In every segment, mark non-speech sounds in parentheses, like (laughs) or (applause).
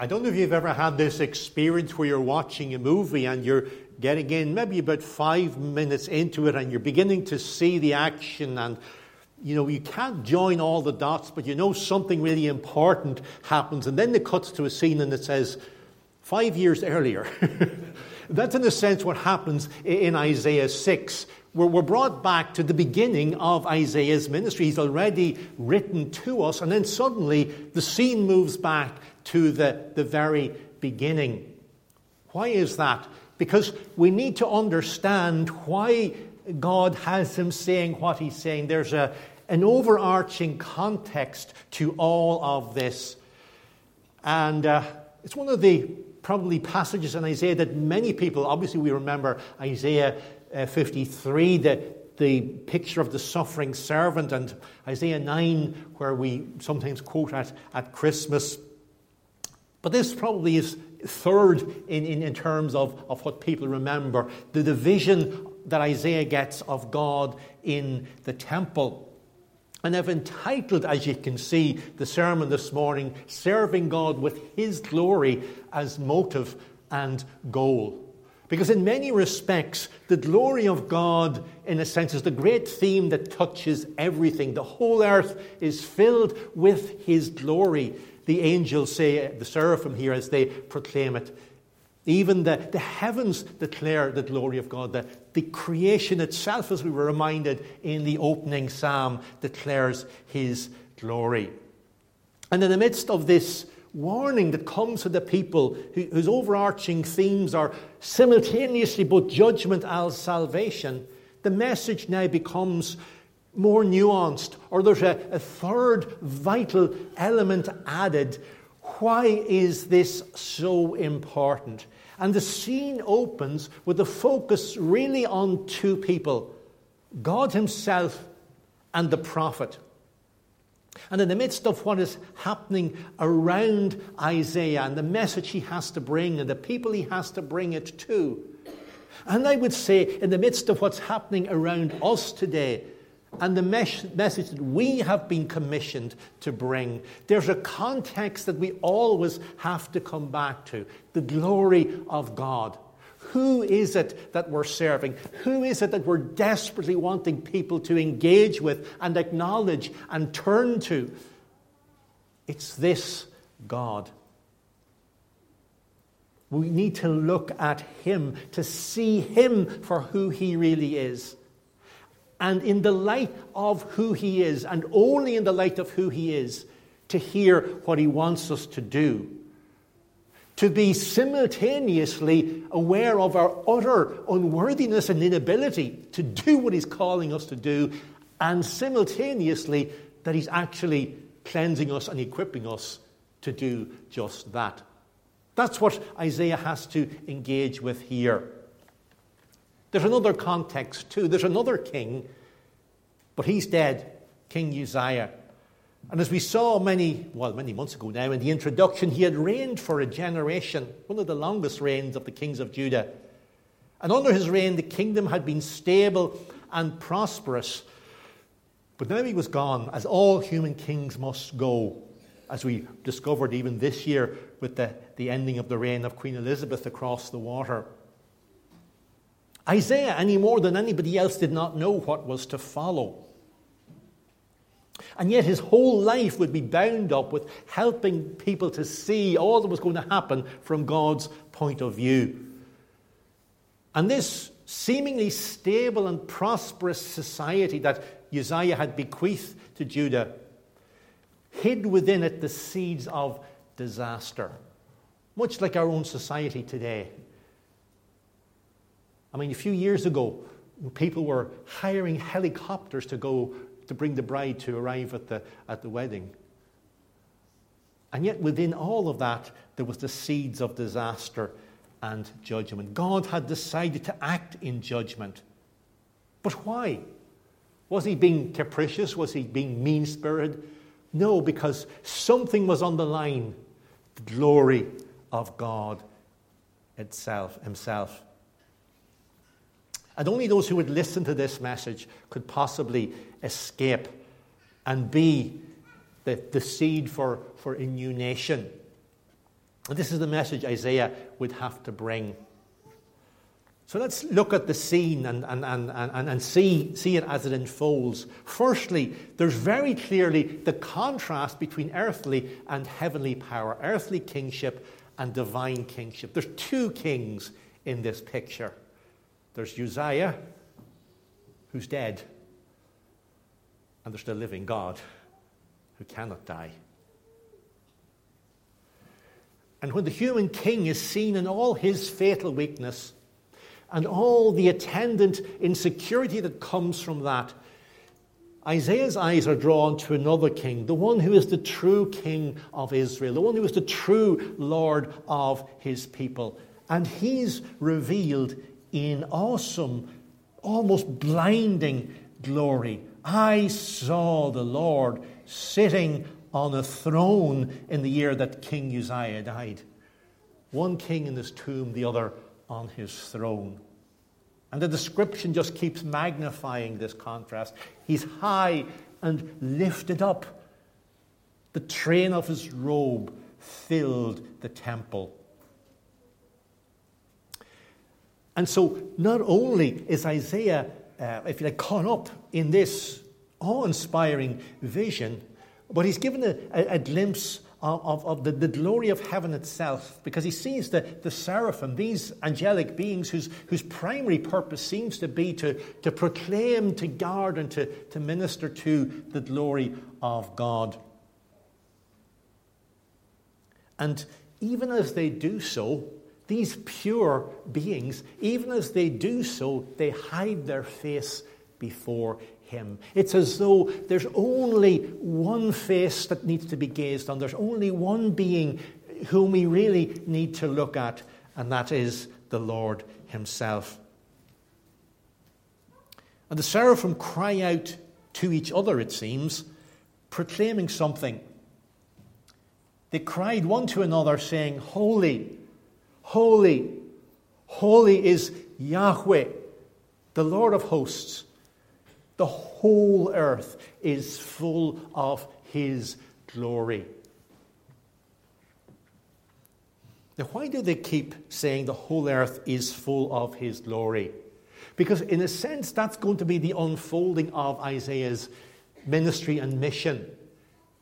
I don't know if you've ever had this experience where you're watching a movie and you're getting in maybe about five minutes into it and you're beginning to see the action and you know you can't join all the dots but you know something really important happens and then it cuts to a scene and it says five years earlier. (laughs) That's in a sense what happens in isaiah 6 we're, we're brought back to the beginning of isaiah's ministry. He's already written to us and then suddenly the scene moves back to the, the very beginning. Why is that? Because we need to understand why God has him saying what he's saying. There's a, an overarching context to all of this. And uh, it's one of the probably passages in Isaiah that many people, obviously, we remember Isaiah uh, 53, the, the picture of the suffering servant, and Isaiah 9, where we sometimes quote at, at Christmas. But this probably is third in, in, in terms of, of what people remember the division that Isaiah gets of God in the temple. And I've entitled, as you can see, the sermon this morning, Serving God with His Glory as Motive and Goal. Because, in many respects, the glory of God, in a sense, is the great theme that touches everything. The whole earth is filled with His glory the angels say, the seraphim here, as they proclaim it. Even the, the heavens declare the glory of God. The, the creation itself, as we were reminded in the opening psalm, declares his glory. And in the midst of this warning that comes to the people who, whose overarching themes are simultaneously both judgment and salvation, the message now becomes more nuanced, or there's a, a third vital element added. Why is this so important? And the scene opens with a focus really on two people God Himself and the prophet. And in the midst of what is happening around Isaiah and the message he has to bring and the people he has to bring it to, and I would say, in the midst of what's happening around us today, and the mes- message that we have been commissioned to bring. There's a context that we always have to come back to the glory of God. Who is it that we're serving? Who is it that we're desperately wanting people to engage with and acknowledge and turn to? It's this God. We need to look at Him, to see Him for who He really is. And in the light of who He is, and only in the light of who He is, to hear what He wants us to do. To be simultaneously aware of our utter unworthiness and inability to do what He's calling us to do, and simultaneously that He's actually cleansing us and equipping us to do just that. That's what Isaiah has to engage with here. There's another context too. There's another king, but he's dead, King Uzziah. And as we saw many, well, many months ago now in the introduction, he had reigned for a generation, one of the longest reigns of the kings of Judah. And under his reign, the kingdom had been stable and prosperous. But now he was gone, as all human kings must go, as we discovered even this year with the, the ending of the reign of Queen Elizabeth across the water. Isaiah, any more than anybody else, did not know what was to follow. And yet his whole life would be bound up with helping people to see all that was going to happen from God's point of view. And this seemingly stable and prosperous society that Uzziah had bequeathed to Judah hid within it the seeds of disaster, much like our own society today. I mean, a few years ago, people were hiring helicopters to go to bring the bride to arrive at the, at the wedding. And yet, within all of that, there was the seeds of disaster and judgment. God had decided to act in judgment. But why? Was he being capricious? Was he being mean spirited? No, because something was on the line the glory of God itself, himself. And only those who would listen to this message could possibly escape and be the, the seed for, for a new nation. And This is the message Isaiah would have to bring. So let's look at the scene and, and, and, and, and see, see it as it unfolds. Firstly, there's very clearly the contrast between earthly and heavenly power, earthly kingship and divine kingship. There's two kings in this picture there's Uzziah, who's dead, and there's the living God, who cannot die. And when the human king is seen in all his fatal weakness, and all the attendant insecurity that comes from that, Isaiah's eyes are drawn to another king, the one who is the true king of Israel, the one who is the true Lord of his people. And he's revealed in awesome, almost blinding glory. I saw the Lord sitting on a throne in the year that King Uzziah died. One king in his tomb, the other on his throne. And the description just keeps magnifying this contrast. He's high and lifted up. The train of his robe filled the temple. And so, not only is Isaiah, uh, if you like, caught up in this awe inspiring vision, but he's given a, a, a glimpse of, of the, the, glory of heaven itself because he sees the, the seraphim, these angelic beings whose, whose primary purpose seems to be to, to proclaim, to guard, and to, to minister to the glory of God. And even as they do so, these pure beings, even as they do so, they hide their face before him. It's as though there's only one face that needs to be gazed on. There's only one being whom we really need to look at, and that is the Lord Himself. And the seraphim cry out to each other, it seems, proclaiming something. They cried one to another, saying, Holy, holy, holy is Yahweh, the Lord of hosts. The whole earth is full of His glory. Now, why do they keep saying the whole earth is full of His glory? Because, in a sense, that's going to be the unfolding of Isaiah's ministry and mission.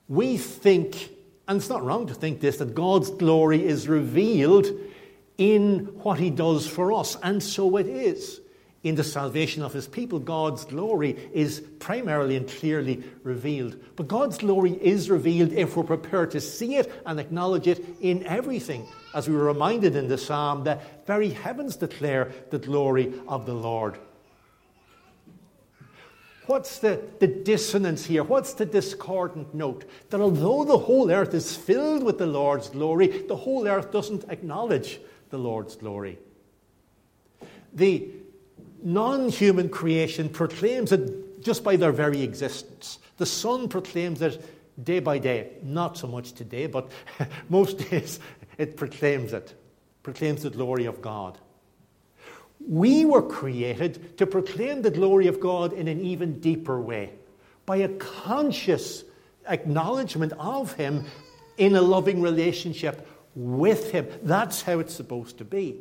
We think, and it's not wrong to think this, that God's glory is revealed in what He does for us, and so it is in the salvation of his people, God's glory is primarily and clearly revealed. But God's glory is revealed if we're prepared to see it and acknowledge it in everything. As we were reminded in the psalm, the very heavens declare the glory of the Lord. What's the, the dissonance here? What's the discordant note? That although the whole earth is filled with the Lord's glory, the whole earth doesn't acknowledge the Lord's glory. The non human creation proclaims it just by their very existence. The sun proclaims it day by day. Not so much today, but (laughs) most days it proclaims it, proclaims the glory of God. We were created to proclaim the glory of God in an even deeper way by a conscious acknowledgement of Him in a loving relationship with Him. That's how it's supposed to be.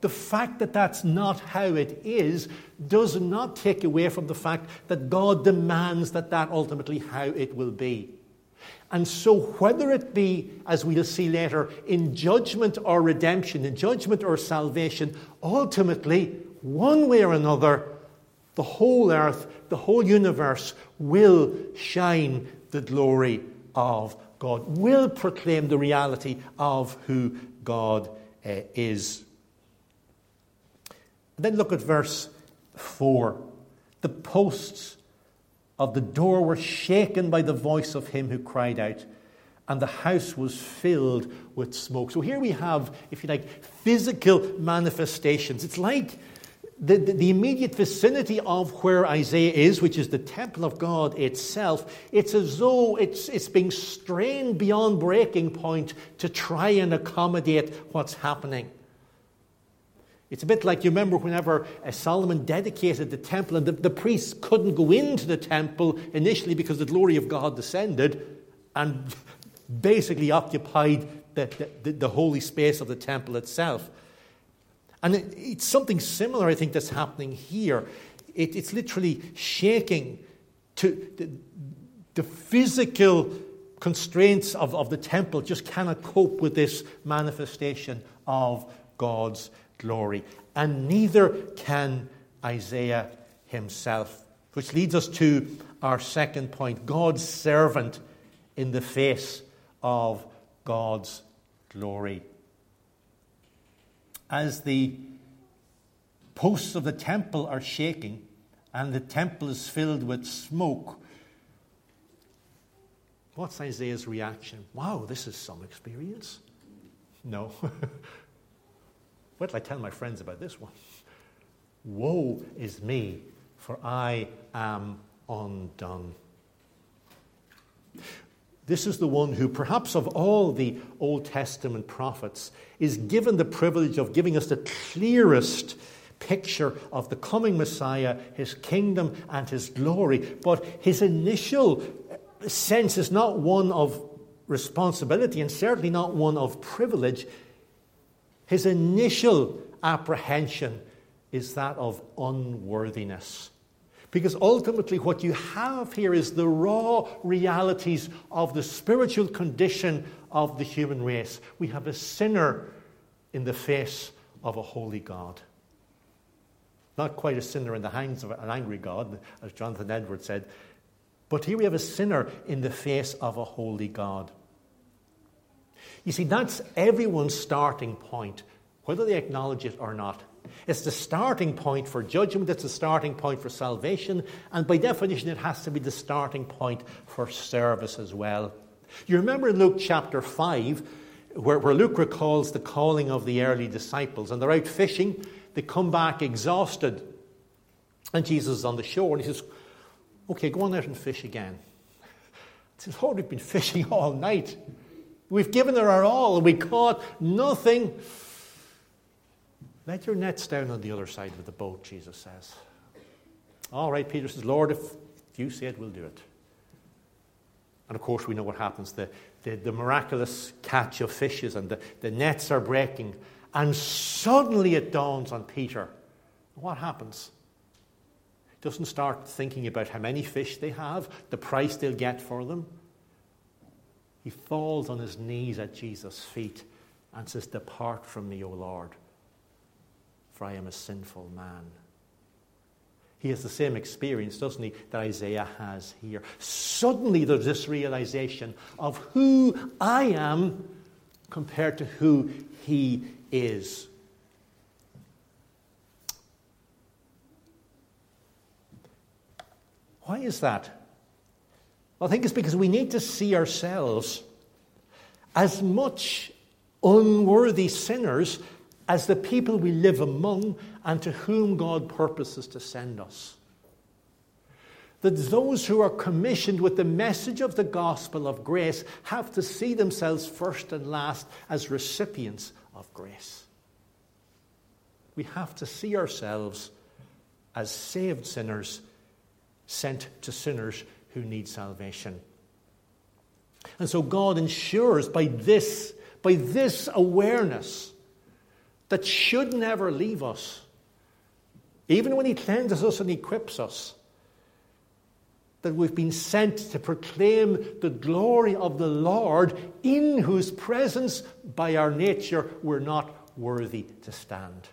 The fact that that's not how it is does not take away from the fact that God demands that that ultimately how it will be. And so, whether it be, as we'll see later, in judgment or redemption, in judgment or salvation, ultimately, one way or another, the whole earth, the whole universe will shine the glory of God, will proclaim the reality of who God uh, is. Then look at verse 4. The posts of the door were shaken by the voice of him who cried out, and the house was filled with smoke. So here we have, if you like, physical manifestations. It's like the, the, immediate vicinity of where Isaiah is, which is the temple of God itself, it's as though it's, it's being strained beyond breaking point to try and accommodate what's happening. It's a bit like you remember whenever uh, Solomon dedicated the temple, and the, the priests couldn't go into the temple initially because the glory of God descended and (laughs) basically occupied the, the, the holy space of the temple itself. And it, it's something similar, I think, that's happening here. It, it's literally shaking to the, the physical constraints of, of the temple just cannot cope with this manifestation of God's glory. And neither can Isaiah himself. Which leads us to our second point God's servant in the face of God's glory. As the posts of the temple are shaking and the temple is filled with smoke, what's Isaiah's reaction? Wow, this is some experience. No. (laughs) what will I tell my friends about this one? Woe is me, for I am undone. This is the one who, perhaps of all the Old Testament prophets, is given the privilege of giving us the clearest picture of the coming Messiah, his kingdom, and his glory. But his initial sense is not one of responsibility and certainly not one of privilege. His initial apprehension is that of unworthiness. Because ultimately, what you have here is the raw realities of the spiritual condition of the human race. We have a sinner in the face of a holy God. Not quite a sinner in the hands of an angry God, as Jonathan Edwards said, but here we have a sinner in the face of a holy God. You see, that's everyone's starting point, whether they acknowledge it or not. It's the starting point for judgment, it's the starting point for salvation, and by definition, it has to be the starting point for service as well. You remember in Luke chapter 5, where, where Luke recalls the calling of the early disciples, and they're out fishing, they come back exhausted, and Jesus is on the shore, and he says, Okay, go on out and fish again. He (laughs) says, Oh, we've been fishing all night. We've given it our all, and we caught nothing. Let your nets down on the other side of the boat, Jesus says. All right, Peter says, Lord, if, if you say it, we'll do it. And of course, we know what happens the, the, the miraculous catch of fishes, and the, the nets are breaking. And suddenly it dawns on Peter. What happens? He doesn't start thinking about how many fish they have, the price they'll get for them. He falls on his knees at Jesus' feet and says, Depart from me, O Lord for I am a sinful man. He has the same experience, doesn't he, that Isaiah has here. Suddenly there's this realization of who I am compared to who he is. Why is that? Well, I think it's because we need to see ourselves as much unworthy sinners as the people we live among and to whom God purposes to send us. That those who are commissioned with the message of the gospel of grace have to see themselves first and last as recipients of grace. We have to see ourselves as saved sinners sent to sinners who need salvation. And so God ensures by this, by this awareness, that should never leave us. Even when He cleanses us and equips us, that we've been sent to proclaim the glory of the Lord, in whose presence, by our nature, we're not worthy to stand.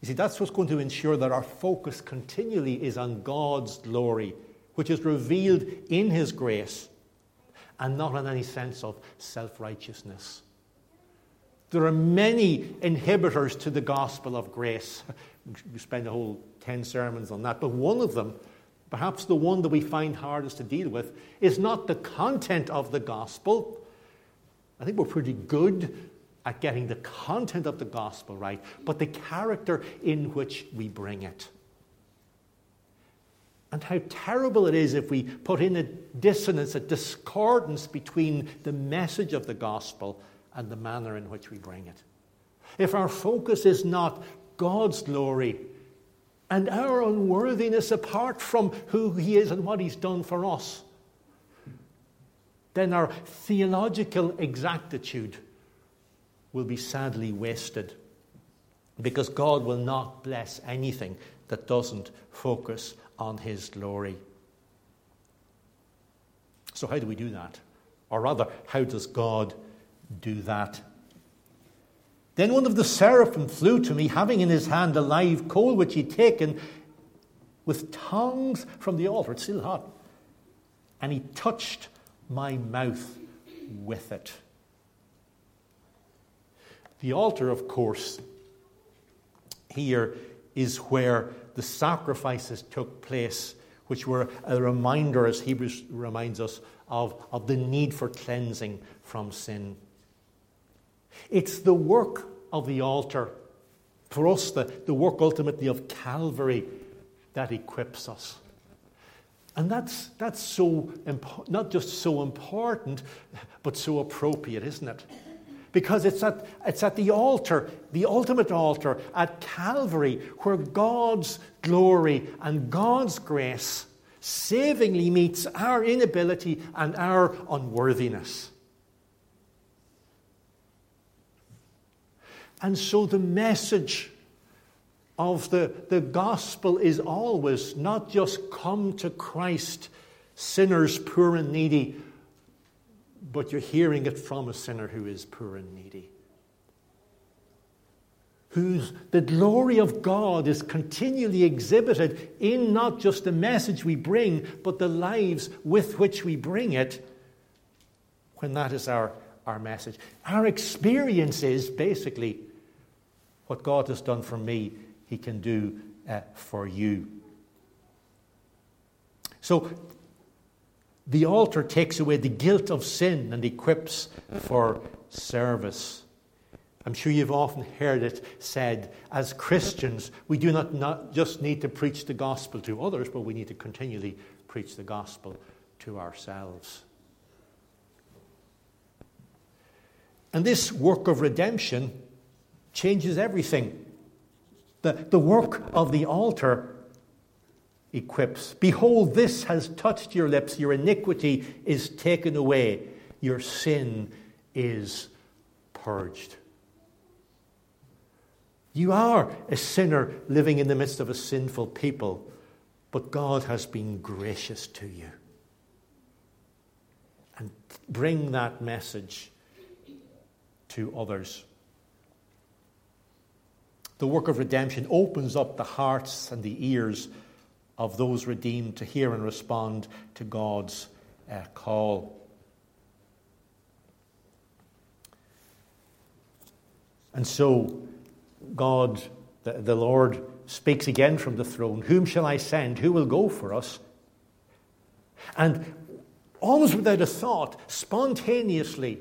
You see, that's what's going to ensure that our focus continually is on God's glory, which is revealed in His grace and not in any sense of self righteousness. There are many inhibitors to the gospel of grace. (laughs) We spend a whole 10 sermons on that, but one of them, perhaps the one that we find hardest to deal with, is not the content of the gospel. I think we're pretty good at getting the content of the gospel right, but the character in which we bring it and how terrible it is if we put in a dissonance, a discordance between the message of the gospel and the manner in which we bring it. If our focus is not God's glory and our unworthiness apart from who He is and what He's done for us, then our theological exactitude will be sadly wasted because God will not bless anything that doesn't focus on His glory. So, how do we do that? Or rather, how does God do that? Then one of the seraphim flew to me, having in his hand a live coal which he'd taken with tongs from the altar. It's still hot. And he touched my mouth with it. The altar, of course, here is where the sacrifices took place, which were a reminder, as Hebrews reminds us, of, of the need for cleansing from sin. It's the work of the altar, for us, the, the work ultimately of Calvary, that equips us. And that's, that's so impo- not just so important, but so appropriate, isn't it? Because it's at, it's at the altar, the ultimate altar at Calvary, where God's glory and God's grace savingly meets our inability and our unworthiness. And so the message of the, the gospel is always not just come to Christ, sinners poor and needy, but you're hearing it from a sinner who is poor and needy. Whose the glory of God is continually exhibited in not just the message we bring, but the lives with which we bring it, when that is our, our message. Our experience is basically what God has done for me, He can do uh, for you. So, the altar takes away the guilt of sin and equips for service. I'm sure you've often heard it said as Christians, we do not, not just need to preach the gospel to others, but we need to continually preach the gospel to ourselves. And this work of redemption changes everything. The, the work of the altar equips. Behold, this has touched your lips, your iniquity is taken away, your sin is purged. You are a sinner living in the midst of a sinful people, but God has been gracious to you. And bring that message to others the work of redemption opens up the hearts and the ears of those redeemed to hear and respond to God's uh, call. And so, God, the, the Lord, speaks again from the throne Whom shall I send? Who will go for us? And almost without a thought, spontaneously,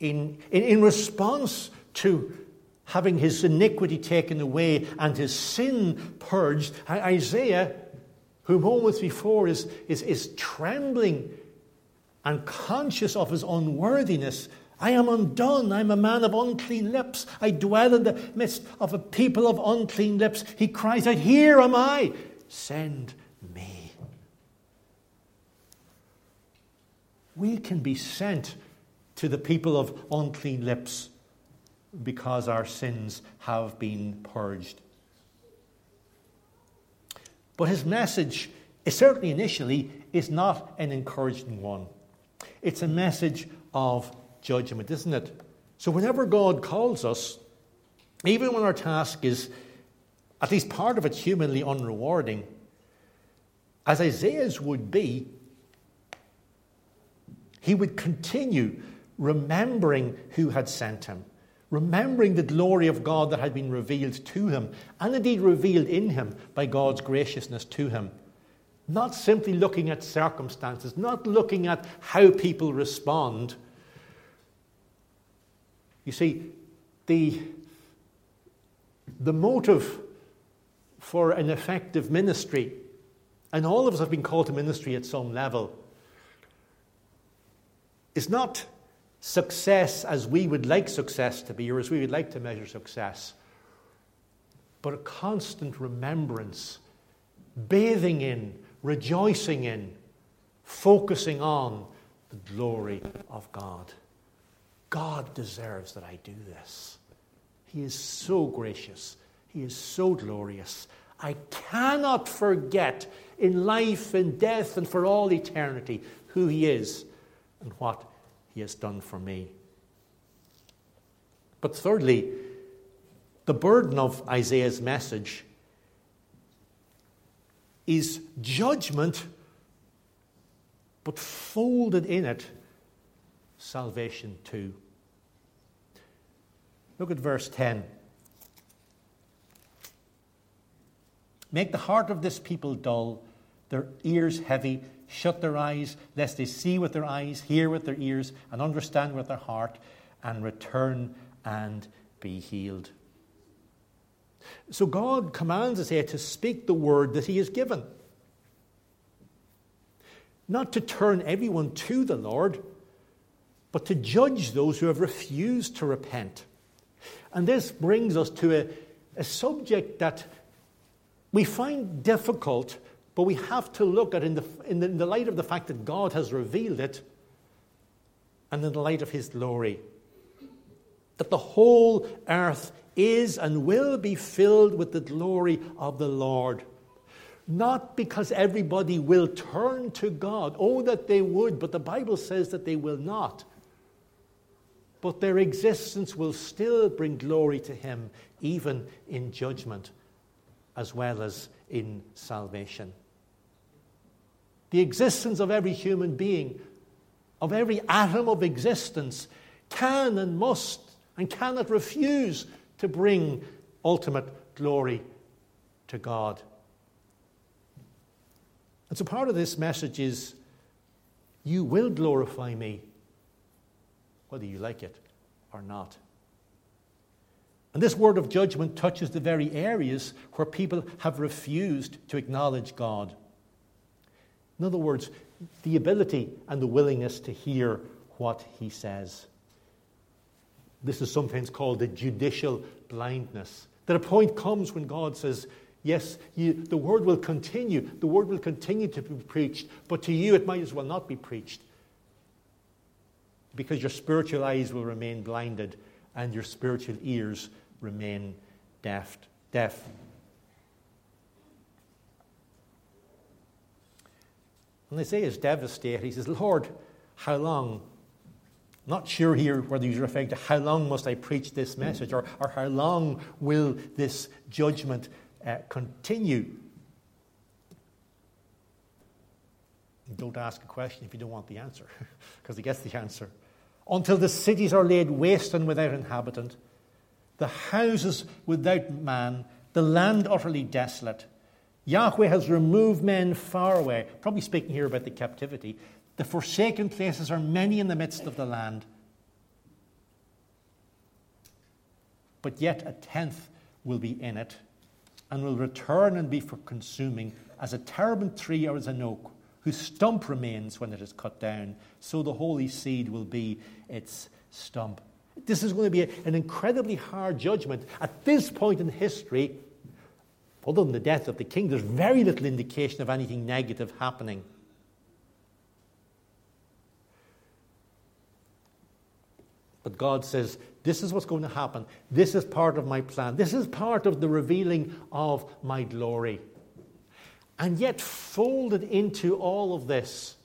in, in, in response to having his iniquity taken away and his sin purged, Isaiah, who moments before is, is, is trembling and conscious of his unworthiness. I am undone. I'm a man of unclean lips. I dwell in the midst of a people of unclean lips. He cries out, Here am I. Send me. We can be sent to the people of unclean lips because our sins have been purged. But his message, certainly initially, is not an encouraging one. It's a message of judgment, isn't it? So whenever God calls us, even when our task is at least part of it humanly unrewarding, as Isaiah's would be, he would continue remembering who had sent him remembering the glory of God that had been revealed to him, and indeed revealed in him by God's graciousness to him. Not simply looking at circumstances, not looking at how people respond. You see, the, the motive for an effective ministry, and all of us have been called to ministry at some level, is not success as we would like success to be, or as we would like to measure success, but a constant remembrance, bathing in, rejoicing in, focusing on the glory of God. God deserves that I do this. He is so gracious. He is so glorious. I cannot forget in life and death and for all eternity who He is and what He has done for me. But thirdly, the burden of Isaiah's message is judgment, but folded in it, salvation too. Look at verse 10. Make the heart of this people dull, their ears heavy, shut their eyes, lest they see with their eyes, hear with their ears, and understand with their heart, and return and be healed. So God commands us here to speak the word that He has given. Not to turn everyone to the Lord, but to judge those who have refused to repent. And this brings us to a, a subject that we find difficult, but we have to look at in the, in the, in the light of the fact that God has revealed it and in the light of His glory. That the whole earth is and will be filled with the glory of the Lord. Not because everybody will turn to God. Oh, that they would, but the Bible says that they will not. But their existence will still bring glory to Him, even in judgment as well as in salvation. The existence of every human being, of every atom of existence, can and must and cannot refuse to bring ultimate glory to God. And so part of this message is you will glorify me, whether you like it or not. And this word of judgment touches the very areas where people have refused to acknowledge God. In other words, the ability and the willingness to hear what he says. This is sometimes called the judicial blindness. That a point comes when God says, Yes, you, the word will continue. The word will continue to be preached, but to you it might as well not be preached. Because your spiritual eyes will remain blinded and your spiritual ears remain deaf. deaf. And Isaiah is devastated. He says, Lord, how long? Not sure here whether he's referring to how long must I preach this message or, or how long will this judgment uh, continue. Don't ask a question if you don't want the answer, (laughs) because he gets the answer. Until the cities are laid waste and without inhabitant, the houses without man, the land utterly desolate. Yahweh has removed men far away. Probably speaking here about the captivity. The forsaken places are many in the midst of the land. But yet a tenth will be in it, and will return and be for consuming, as a terebinth tree or as an oak, whose stump remains when it is cut down. So the holy seed will be its stump. This is going to be an incredibly hard judgment. At this point in history, other than the death of the king, there's very little indication of anything negative happening. But God says, This is what's going to happen. This is part of my plan. This is part of the revealing of my glory. And yet, folded into all of this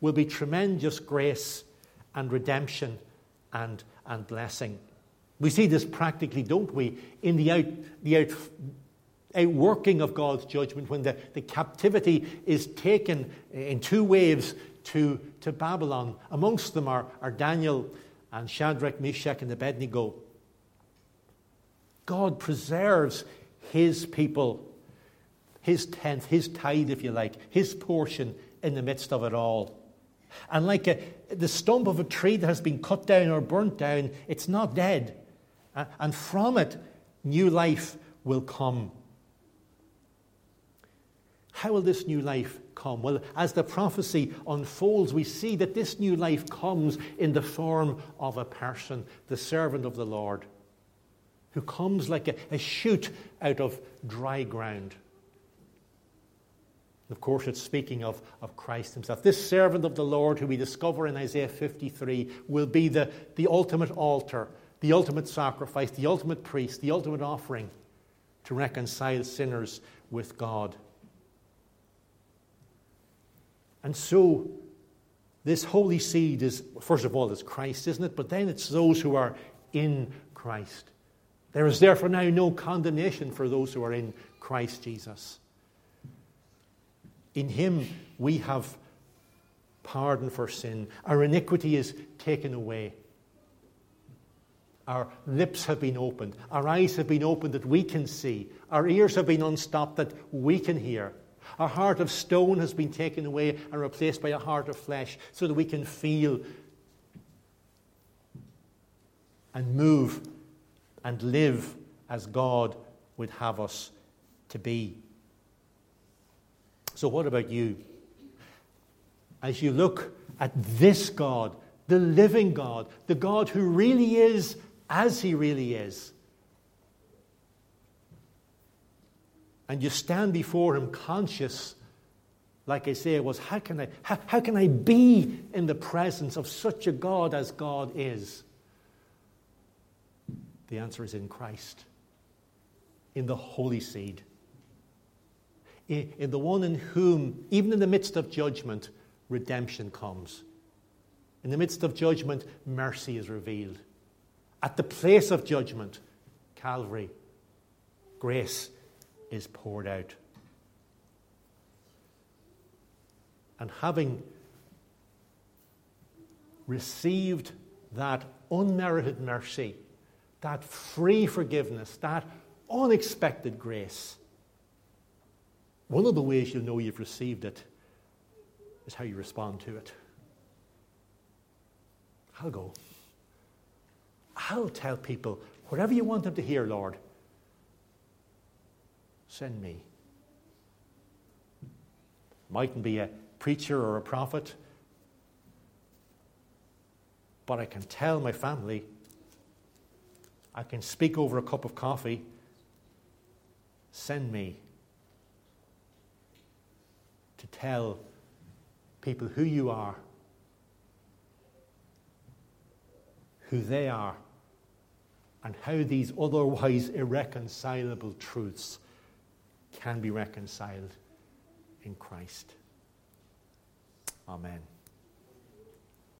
will be tremendous grace and redemption and, and blessing. We see this practically, don't we, in the, out, the out, outworking of God's judgment when the, the captivity is taken in two waves to, to Babylon. Amongst them are, are Daniel and Shadrach, Meshach, and Abednego. God preserves his people, his tenth, his tithe, if you like, his portion in the midst of it all. And like a, the stump of a tree that has been cut down or burnt down, it's not dead. And from it, new life will come. How will this new life come? Well, as the prophecy unfolds, we see that this new life comes in the form of a person, the servant of the Lord, who comes like a, a shoot out of dry ground. Of course, it's speaking of, of Christ himself. This servant of the Lord, who we discover in Isaiah 53, will be the, the ultimate altar, the ultimate sacrifice, the ultimate priest, the ultimate offering to reconcile sinners with God. And so, this holy seed is, first of all, it's Christ, isn't it? But then it's those who are in Christ. There is therefore now no condemnation for those who are in Christ Jesus. In Him we have pardon for sin. Our iniquity is taken away. Our lips have been opened. Our eyes have been opened that we can see. Our ears have been unstopped that we can hear. Our heart of stone has been taken away and replaced by a heart of flesh so that we can feel and move and live as God would have us to be. So, what about you? As you look at this God, the living God, the God who really is as he really is, and you stand before him conscious, like I say, was how can I, how, how can I be in the presence of such a God as God is? The answer is in Christ, in the Holy Seed, in, in the one in whom, even in the midst of judgment, redemption comes. In the midst of judgment, mercy is revealed. At the place of judgment, Calvary, grace is poured out. And having received that unmerited mercy, that free forgiveness, that unexpected grace. One of the ways you'll know you've received it is how you respond to it. I'll go. I'll tell people whatever you want them to hear, Lord, send me. Mightn't be a preacher or a prophet, but I can tell my family I can speak over a cup of coffee. Send me to tell people who you are, who they are, and how these otherwise irreconcilable truths can be reconciled in Christ. Amen.